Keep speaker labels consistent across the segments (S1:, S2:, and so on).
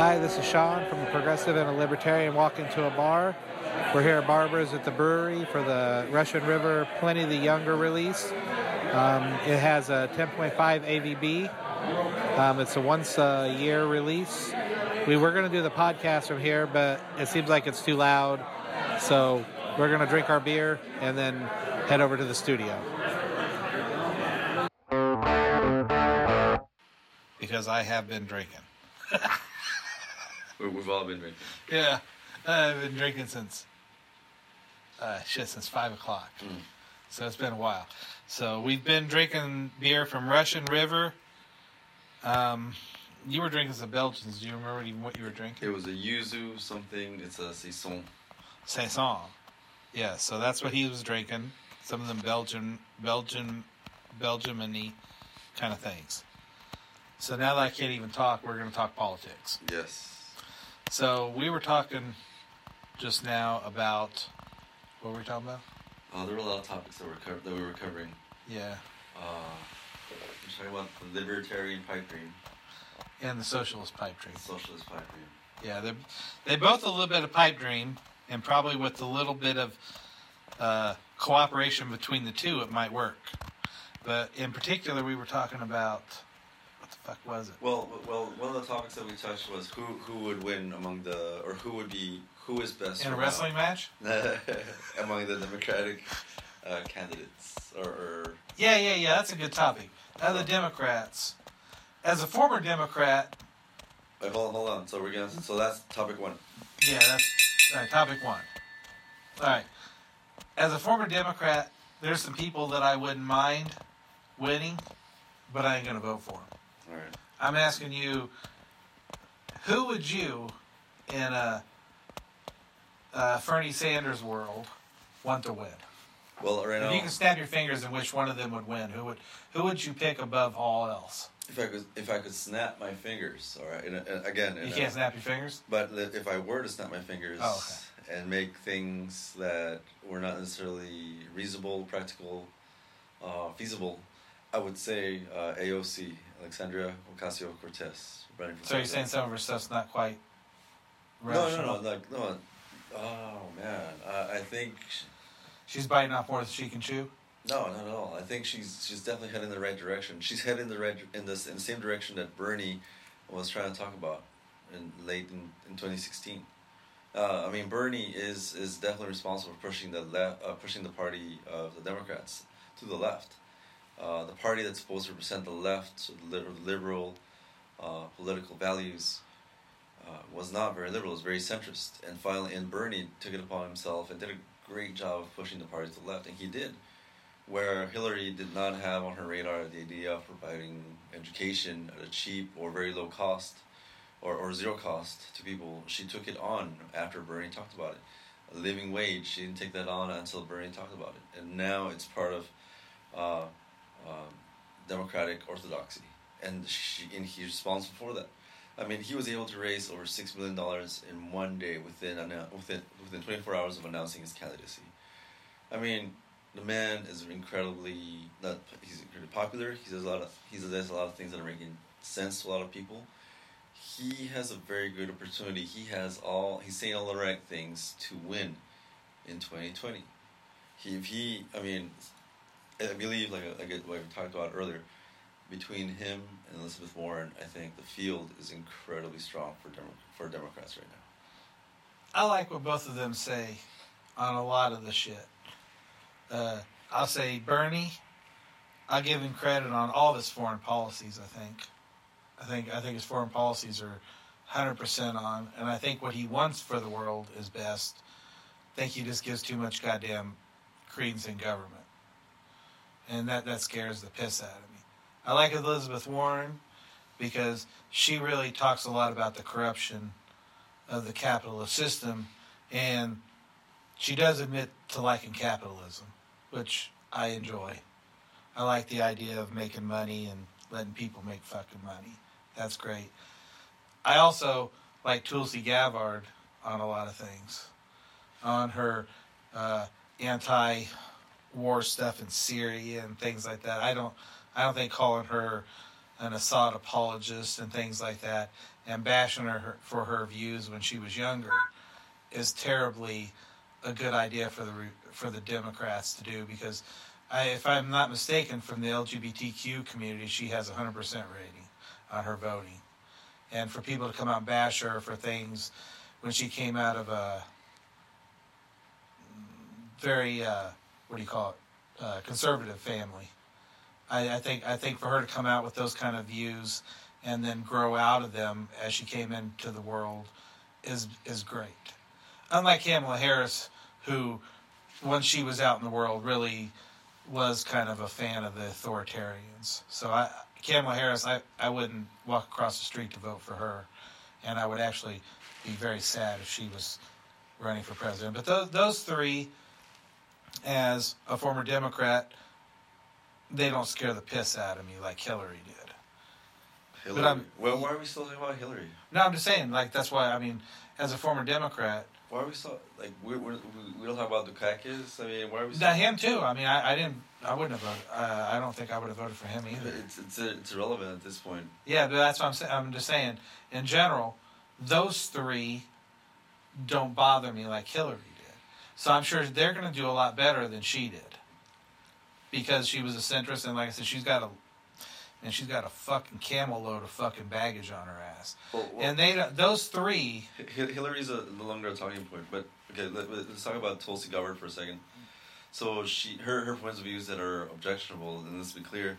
S1: Hi, this is Sean from a Progressive and a Libertarian Walk into a Bar. We're here at Barbara's at the brewery for the Russian River Pliny the Younger release. Um, it has a 10.5 AVB. Um, it's a once a year release. We were going to do the podcast from here, but it seems like it's too loud. So we're going to drink our beer and then head over to the studio. Because I have been drinking.
S2: We- We've all been drinking.
S1: Yeah, I've been drinking since uh, shit since five o'clock. So it's been a while. So we've been drinking beer from Russian River. Um, you were drinking some Belgians. Do you remember even what you were drinking?
S2: It was a yuzu something. It's a saison.
S1: Saison. Yeah, so that's what he was drinking. Some of them Belgian, Belgian, Belgium-y kind of things. So now that I can't even talk, we're going to talk politics.
S2: Yes.
S1: So we were talking just now about what were we talking about?
S2: Uh, there were a lot of topics that, were co- that we were covering.
S1: Yeah,
S2: Uh, we're talking about the libertarian pipe dream,
S1: and the socialist pipe dream.
S2: the socialist pipe dream.
S1: Yeah, they they both a little bit of pipe dream, and probably with a little bit of uh, cooperation between the two, it might work. But in particular, we were talking about what the fuck was it?
S2: Well, well, one of the topics that we touched was who who would win among the, or who would be, who is best
S1: In a wrestling match?
S2: among the Democratic uh, candidates, or, or
S1: Yeah, yeah, yeah. That's a good topic. Now the Democrats. As a former Democrat,
S2: wait, hold on, hold on. So we're gonna, so that's topic one.
S1: Yeah, that's all right, topic one. All right. As a former Democrat, there's some people that I wouldn't mind winning, but I ain't going to vote for them.
S2: Right.
S1: I'm asking you, who would you, in a, a Bernie Sanders world, want to win?
S2: Well, right
S1: If
S2: now,
S1: you can snap your fingers and which one of them would win, who would who would you pick above all else?
S2: if I could, if I could snap my fingers, all right. And, again, in
S1: You can't snap your fingers.
S2: But if I were to snap my fingers
S1: Oh,
S2: and make things that were not necessarily reasonable, practical, uh, feasible, I would say uh, AOC, Alexandria Ocasio Cortez, running for
S1: So you're saying some of her stuff's not quite
S2: No, no, no, like no. Oh man, uh, I think sh-
S1: She's biting off more than she can chew.
S2: no, not at all. I think she's she's definitely heading in the right direction. She's heading in the right in this in the same direction that Bernie was trying to talk about in late in, in 2016. Uh, I mean, Bernie is is definitely responsible for pushing the left, uh, pushing the party of the Democrats to the left. Uh, the party that's supposed to represent the left, so the liberal uh, political values, uh, was not very liberal. It was very centrist. And finally, and Bernie took it upon himself and did a great job of pushing the party to the left, and he did. Where Hillary did not have on her radar the idea of providing education at a cheap or very low cost or, or zero cost to people, she took it on after Bernie talked about it. A living wage, she didn't take that on until Bernie talked about it. And now it's part of uh, um, democratic orthodoxy. And, she, and he's responsible for that. I mean, he was able to raise over six million dollars in one day within within within 24 hours of announcing his candidacy. I mean, the man is incredibly not. He's incredibly popular. He does a lot of he does a lot of things that are making sense to a lot of people. He has a very good opportunity. He has all. He's saying all the right things to win in 2020. He, if he, I mean, I believe like like what we talked about earlier between him and Elizabeth Warren, I think the field is incredibly strong for Demo- for Democrats right now.
S1: I like what both of them say on a lot of the shit. Uh, I'll say Bernie. I give him credit on all of his foreign policies. I think, I think, I think his foreign policies are hundred percent on, and I think what he wants for the world is best. I think he just gives too much goddamn credence in government, and that that scares the piss out of me. I like Elizabeth Warren because she really talks a lot about the corruption of the capitalist system, and she does admit to liking capitalism, which I enjoy. I like the idea of making money and letting people make fucking money. That's great. I also like Tulsi Gabbard on a lot of things, on her uh, anti-war stuff in Syria and things like that. I don't, I don't think calling her an Assad apologist and things like that, and bashing her for her views when she was younger is terribly a good idea for the for the Democrats to do because, I, if I'm not mistaken, from the LGBTQ community, she has a hundred percent rating on her voting, and for people to come out and bash her for things when she came out of a very uh, what do you call it uh, conservative family. I, I think I think for her to come out with those kind of views and then grow out of them as she came into the world is is great. Unlike Kamala Harris, who when she was out in the world really was kind of a fan of the authoritarians. So I Kamala Harris, I, I wouldn't walk across the street to vote for her, and I would actually be very sad if she was running for president. But those those three, as a former Democrat, they don't scare the piss out of me like Hillary did.
S2: Hillary.
S1: But I'm-
S2: well, why are we still talking about Hillary?
S1: No, I'm just saying, like that's why I mean, as a former Democrat,
S2: Why are we still like we we we don't talk about Dukakis? I mean, why are we? still.
S1: now him too. I mean, I, I didn't, I wouldn't have voted. Uh, I don't think I would have voted for him either.
S2: It's it's it's irrelevant at this point.
S1: Yeah, but that's what I'm saying. I'm just saying, in general, those three don't bother me like Hillary. So I'm sure they're going to do a lot better than she did because she was a centrist, and like I said, she's got a and she's got a fucking camel load of fucking baggage on her ass.
S2: Well, well,
S1: And they, those three,
S2: Hillary's a no longer talking point, but okay, let, us talk about Tulsi Gabbard for a second. So she, her, her points of views that are objectionable, and let's be clear,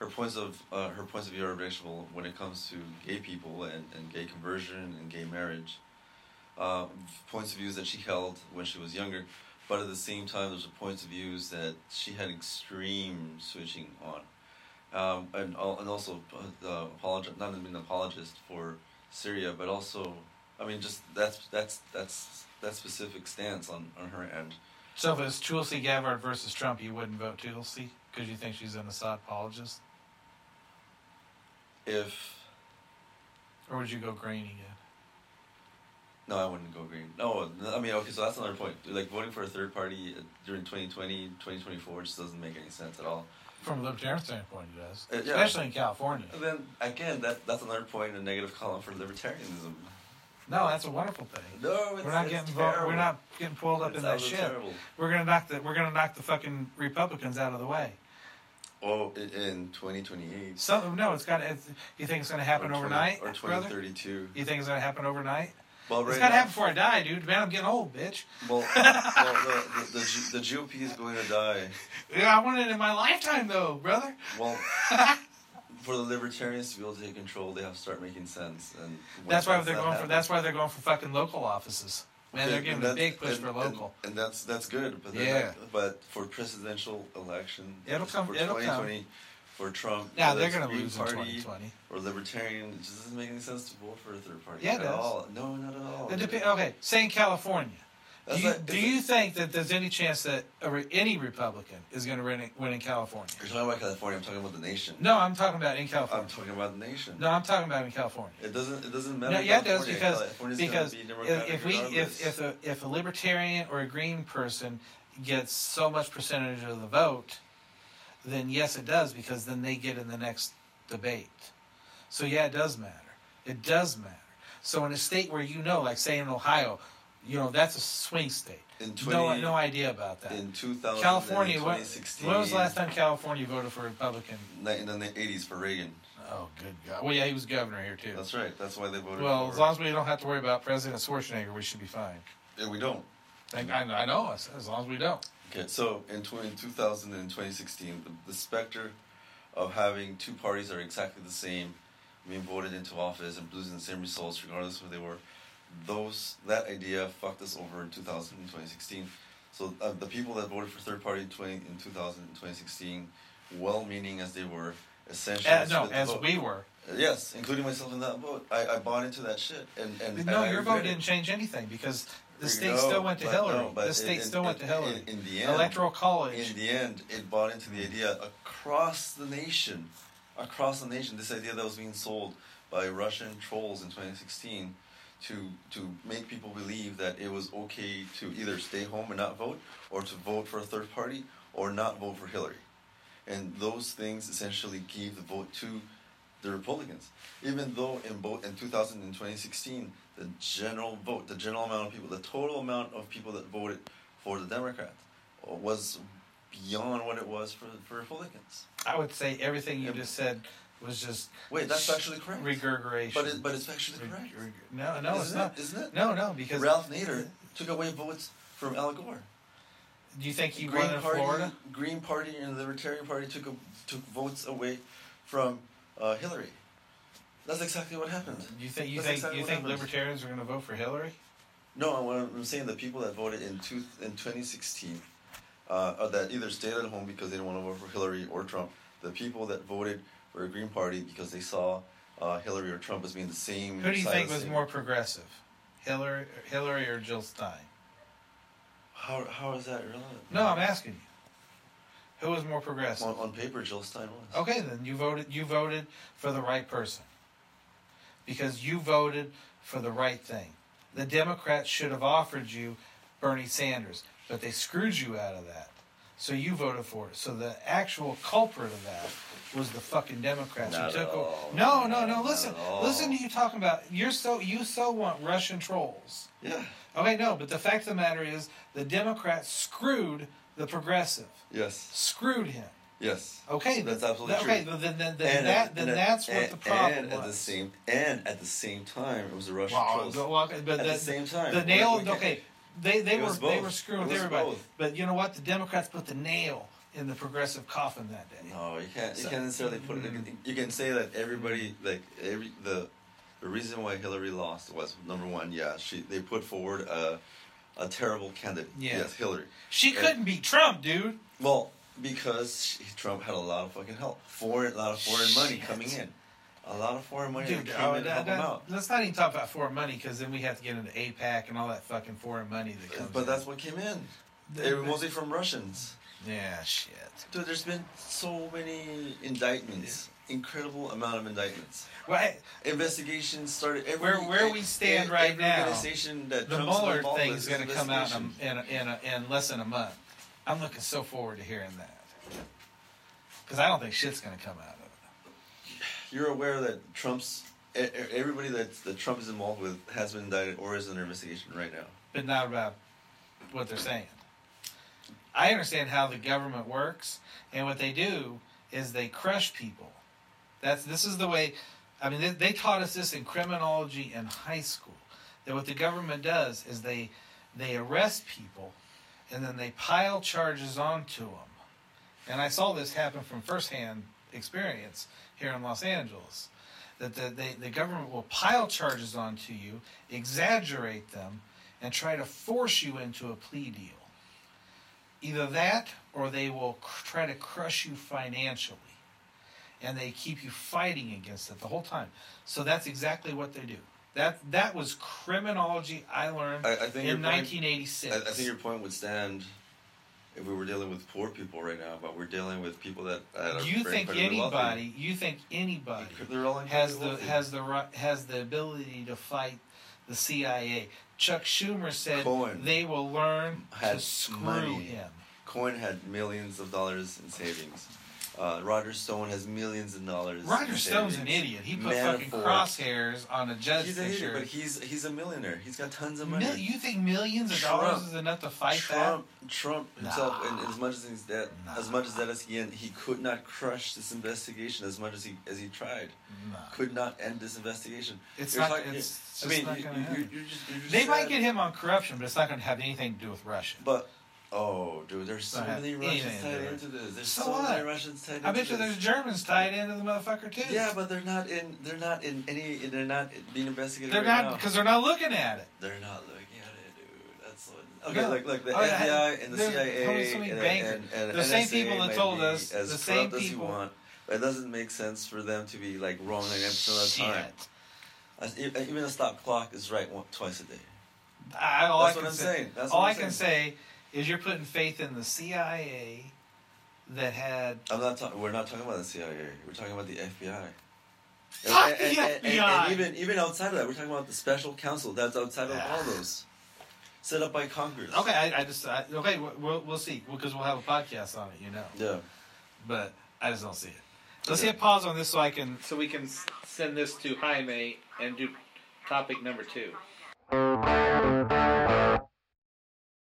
S2: her points of uh, her points of view are objectionable when it comes to gay people and, and gay conversion and gay marriage. Uh, points of views that she held when she was younger, but at the same time, there's a points of views that she had extreme switching on. Um, and, and also uh, apologist, not an apologist for Syria, but also, I mean, just that's that's that's that specific stance on, on her end.
S1: so if it's Tulsi Gabbard versus Trump, you wouldn't vote Tulsi because you think she's an Assad apologist,
S2: If
S1: or would you go green again?
S2: No, I wouldn't go green. No, I mean, okay, so that's another point. Like voting for a third party uh, during 2020, 2024 just doesn't make any sense at all.
S1: From a libertarian standpoint, it does,
S2: Uh, yeah.
S1: especially in California.
S2: And then again, that that's another point in a negative column for libertarianism.
S1: No, that's a wonderful thing.
S2: No, it's,
S1: We're not getting
S2: terrible.
S1: we're not getting pulled up
S2: It's
S1: in that shit.
S2: terrible.
S1: We're gonna knock the we're gonna knock the fucking Republicans out of the way.
S2: Oh, in 2028.
S1: Some no, it's got. It's, you think it's gonna happen
S2: or 20
S1: overnight,
S2: or
S1: brother?
S2: 2032.
S1: You think it's gonna happen overnight?
S2: Well, right
S1: it's gotta
S2: now-
S1: happen before I die, dude. Man, I'm getting old, bitch.
S2: Well, well the, the, the, the GOP is going to die.
S1: Yeah, I want it in my lifetime, though, brother.
S2: Well, for the libertarians to be able to take control, they have to start making sense. And
S1: That's why they're
S2: not
S1: going for. That's why they're going for fucking local offices. Man, they're giving a big push
S2: and-
S1: for local.
S2: And, and that's that's good. But
S1: Yeah.
S2: not- but for presidential election,
S1: It'll come-
S2: For
S1: it'll come.
S2: 2020, for Trump,
S1: yeah, they're gonna
S2: Green
S1: lose in
S2: Party
S1: 2020.
S2: or libertarian. It just doesn't make any sense to vote for a third party.
S1: Yeah,
S2: at all. No, not at all.
S1: It dep- okay, say in California. Do you, do you think that there's any chance that any Republican is going to win, win in California?
S2: You're talking about California. I'm talking about the nation.
S1: No, I'm talking about in California.
S2: I'm talking about the nation.
S1: No, I'm talking about in California.
S2: It doesn't. It doesn't matter.
S1: No, yeah, it does because
S2: California's
S1: because
S2: be
S1: if, we if if a if a libertarian or a green person gets so much percentage of the vote, then yes, it does because then they get in the next debate. So yeah, it does matter. It does matter. So in a state where you know, like say in Ohio, you know that's a swing state.
S2: in
S1: No,
S2: 20,
S1: no idea about that.
S2: in 2000,
S1: California. When,
S2: 2016,
S1: when was the last time California voted for a Republican?
S2: In the 80s for Reagan.
S1: Oh, good God. Well, yeah, he was governor here too.
S2: That's right. That's why they voted.
S1: Well, as long as we don't have to worry about President Schwarzenegger, we should be fine.
S2: Yeah, we don't.
S1: I, I know as long as we don't.
S2: Okay, so in 20, 2000 and 2016, the, the specter of having two parties that are exactly the same, being voted into office and losing the same results regardless of who they were, those that idea fucked us over in 2000 and 2016. So uh, the people that voted for third party in 20, in 2000 and 2016, well-meaning as they were, essentially
S1: Uh, no, as
S2: vote.
S1: we were.
S2: Uh, Yes, including myself in that vote. I, I bought into that shit, and and and
S1: no,
S2: I
S1: your vote didn't change anything because the state still went to Hillary.
S2: no,
S1: the state
S2: in-
S1: still went to Hillary.
S2: In, in the end,
S1: Electoral college.
S2: in the end, it bought into the idea across the nation, across the nation, this idea that was being sold by Russian trolls in 2016 to to make people believe that it was okay to either stay home and not vote, or to vote for a third party, or not vote for Hillary, and those things essentially gave the vote to the Republicans. Even though in both in 2000 and 2016, the general vote, the general amount of people, the total amount of people that voted for the Democrat was beyond what it was for for Republicans.
S1: I would say everything you
S2: Yeah.
S1: just said was just
S2: Wait, that's actually correct.
S1: regurgitation.
S2: But it, but it's actually correct.
S1: reg- no, no, it's
S2: Isn't
S1: not.
S2: It, isn't it?
S1: No, no, because
S2: Ralph Nader took away votes from Al Gore.
S1: Do you think he
S2: Green
S1: won in
S2: Party,
S1: Florida?
S2: Green Party and the Libertarian Party took a, took votes away from uh, Hillary. That's exactly what happened.
S1: You think you
S2: That's
S1: think
S2: exactly
S1: you think
S2: happened.
S1: libertarians are going to vote for Hillary?
S2: No, I'm, I'm saying the people that voted in two, in 2016, uh, or that either stayed at home because they didn't want to vote for Hillary or Trump. The people that voted for a Green Party because they saw uh, Hillary or Trump as being the same.
S1: Who do you think was
S2: same-
S1: more progressive, Hillary, Hillary or Jill Stein?
S2: How, how is that relevant?
S1: No, I'm asking you. Who was more progressive?
S2: On, on paper, Jill Stein was.
S1: Okay, then you voted. You voted for the right person because you voted for the right thing. The Democrats should have offered you Bernie Sanders, but they screwed you out of that. So you voted for it. So the actual culprit of that was the fucking Democrats
S2: Not
S1: who took.
S2: at
S1: o-
S2: all.
S1: No, no, no. Listen, listen to you talking about. You're so you so want Russian trolls.
S2: Yeah.
S1: Okay, no, but the fact of the matter is, the Democrats screwed the progressive.
S2: Yes.
S1: Screwed him.
S2: Yes.
S1: Okay,
S2: That's
S1: th-
S2: absolutely
S1: okay,
S2: true.
S1: then, then, then, then
S2: And
S1: that
S2: at-
S1: then
S2: and at-
S1: that's what
S2: and,
S1: the problem
S2: and
S1: was.
S2: at the same and at the same time it was the Russian
S1: Well,
S2: trolls.
S1: well, but
S2: at
S1: the,
S2: the same time,
S1: the nail. okay, they they were they were screwing with everybody.
S2: both.
S1: But you know what? The Democrats put the nail in the progressive coffin that day.
S2: No, you can't. You
S1: So-
S2: can't necessarily put it.
S1: Mm.
S2: You can say that everybody, like every the, the reason why Hillary lost was number one. Yeah, she they put forward a, a terrible candidate.
S1: Yeah.
S2: Yes, Hillary.
S1: She
S2: Yeah.
S1: couldn't beat Trump, dude.
S2: Well, because Trump had a lot of fucking help, foreign, a lot of foreign money coming in, a lot of foreign money
S1: Dude,
S2: that oh, came
S1: oh,
S2: in to
S1: that-
S2: help him out.
S1: let's not even talk about foreign money because then we have to get into AIPAC and all that fucking foreign money that comes.
S2: But
S1: in.
S2: that's what came in.
S1: The-
S2: It was mostly from Russians.
S1: yeah, shit.
S2: Dude, there's been so many indictments, incredible amount of indictments.
S1: Hey,
S2: Investigations started. Every,
S1: Where- where we stand
S2: every
S1: right now,
S2: organization that
S1: the
S2: Trump's
S1: Mueller thing is going to come out in,
S2: investigation.
S1: in, in, in less than a month. I'm looking so forward to hearing that because I don't think shit's going to come out of it.
S2: You're aware that Trump's everybody that that Trump is involved with has been indicted or is under investigation right now.
S1: but not about what they're saying. I understand how the government works, and what they do is they crush people. That's this is the way. I mean, they, they taught us this in criminology in high school. That what the government does is they they arrest people, and then they pile charges onto them. And I saw this happen from firsthand experience here in Los Angeles. That the, they, the government will pile charges onto you, exaggerate them, and try to force you into a plea deal. Either that, or they will cr- try to crush you financially. And they keep you fighting against it the whole time. So that's exactly what they do. That that was criminology I learned
S2: I, I think
S1: in
S2: point,
S1: 1986.
S2: I, I think your point would stand if we were dealing with poor people right now, but we're dealing with people that,
S1: Do you think anybody? You think anybody has the
S2: wealthy.
S1: has the has the ability to fight the CIA? Chuck Schumer said
S2: Cohen
S1: they will learn to screw
S2: money.
S1: him.
S2: Cohen had millions of dollars in savings. Uh, Roger Stone has millions of dollars.
S1: Roger
S2: in
S1: Stone's an idiot. He put fucking crosshairs on a judge
S2: He's an idiot, but he's he's a millionaire. He's got tons of money.
S1: Mil- you think millions of
S2: Trump-
S1: dollars is enough to fight
S2: Trump, Trump himself,
S1: Nah.
S2: and as much as he's dead, as much as that as he he could not crush this investigation as much as he as he tried.
S1: that? No.
S2: Could not end this investigation.
S1: It's
S2: You're
S1: not.
S2: talking-
S1: it's
S2: I mean,
S1: not
S2: you,
S1: gonna
S2: you,
S1: happen.
S2: you're just, you're just
S1: They might get him on corruption, but it's not going to have anything to do with Russia.
S2: But oh, dude, there's so many Russians tied into this. There's
S1: So
S2: so, many Russians tied into
S1: I bet you there's Germans tied into the motherfucker too.
S2: Yeah, but they're not in. They're not in any. They're not being investigated.
S1: they're
S2: right
S1: not because they're not looking at it.
S2: They're not looking at it, dude. That's what. Okay,
S1: No.
S2: like like the
S1: Oh,
S2: FBI and the CIA
S1: so
S2: and, and, and
S1: The same
S2: NSA
S1: people that told us-
S2: as
S1: the same
S2: corrupt as you
S1: people-
S2: want. It doesn't make sense for them to be like wrong percent of the time. As- Even a stop clock is right one, twice a day.
S1: I, all
S2: That's
S1: I
S2: what I'm
S1: say,
S2: saying. That's
S1: all
S2: what
S1: I can
S2: saying.
S1: say is you're putting faith in the CIA that had
S2: I'm not talking. We're not talking about the CIA. We're talking about the FBI.
S1: Fuck the
S2: and, and- and-
S1: FBI.
S2: and even even outside of that, we're talking about the special counsel that's outside of all ah. those, set up by Congress.
S1: okay. I, I just I, okay. We'll we'll see because we'll have a podcast on it, you know.
S2: Yeah.
S1: But I just don't see it. Let's
S2: Yeah.
S1: hit pause on this so I can so we can send this to Jaime and do topic number two.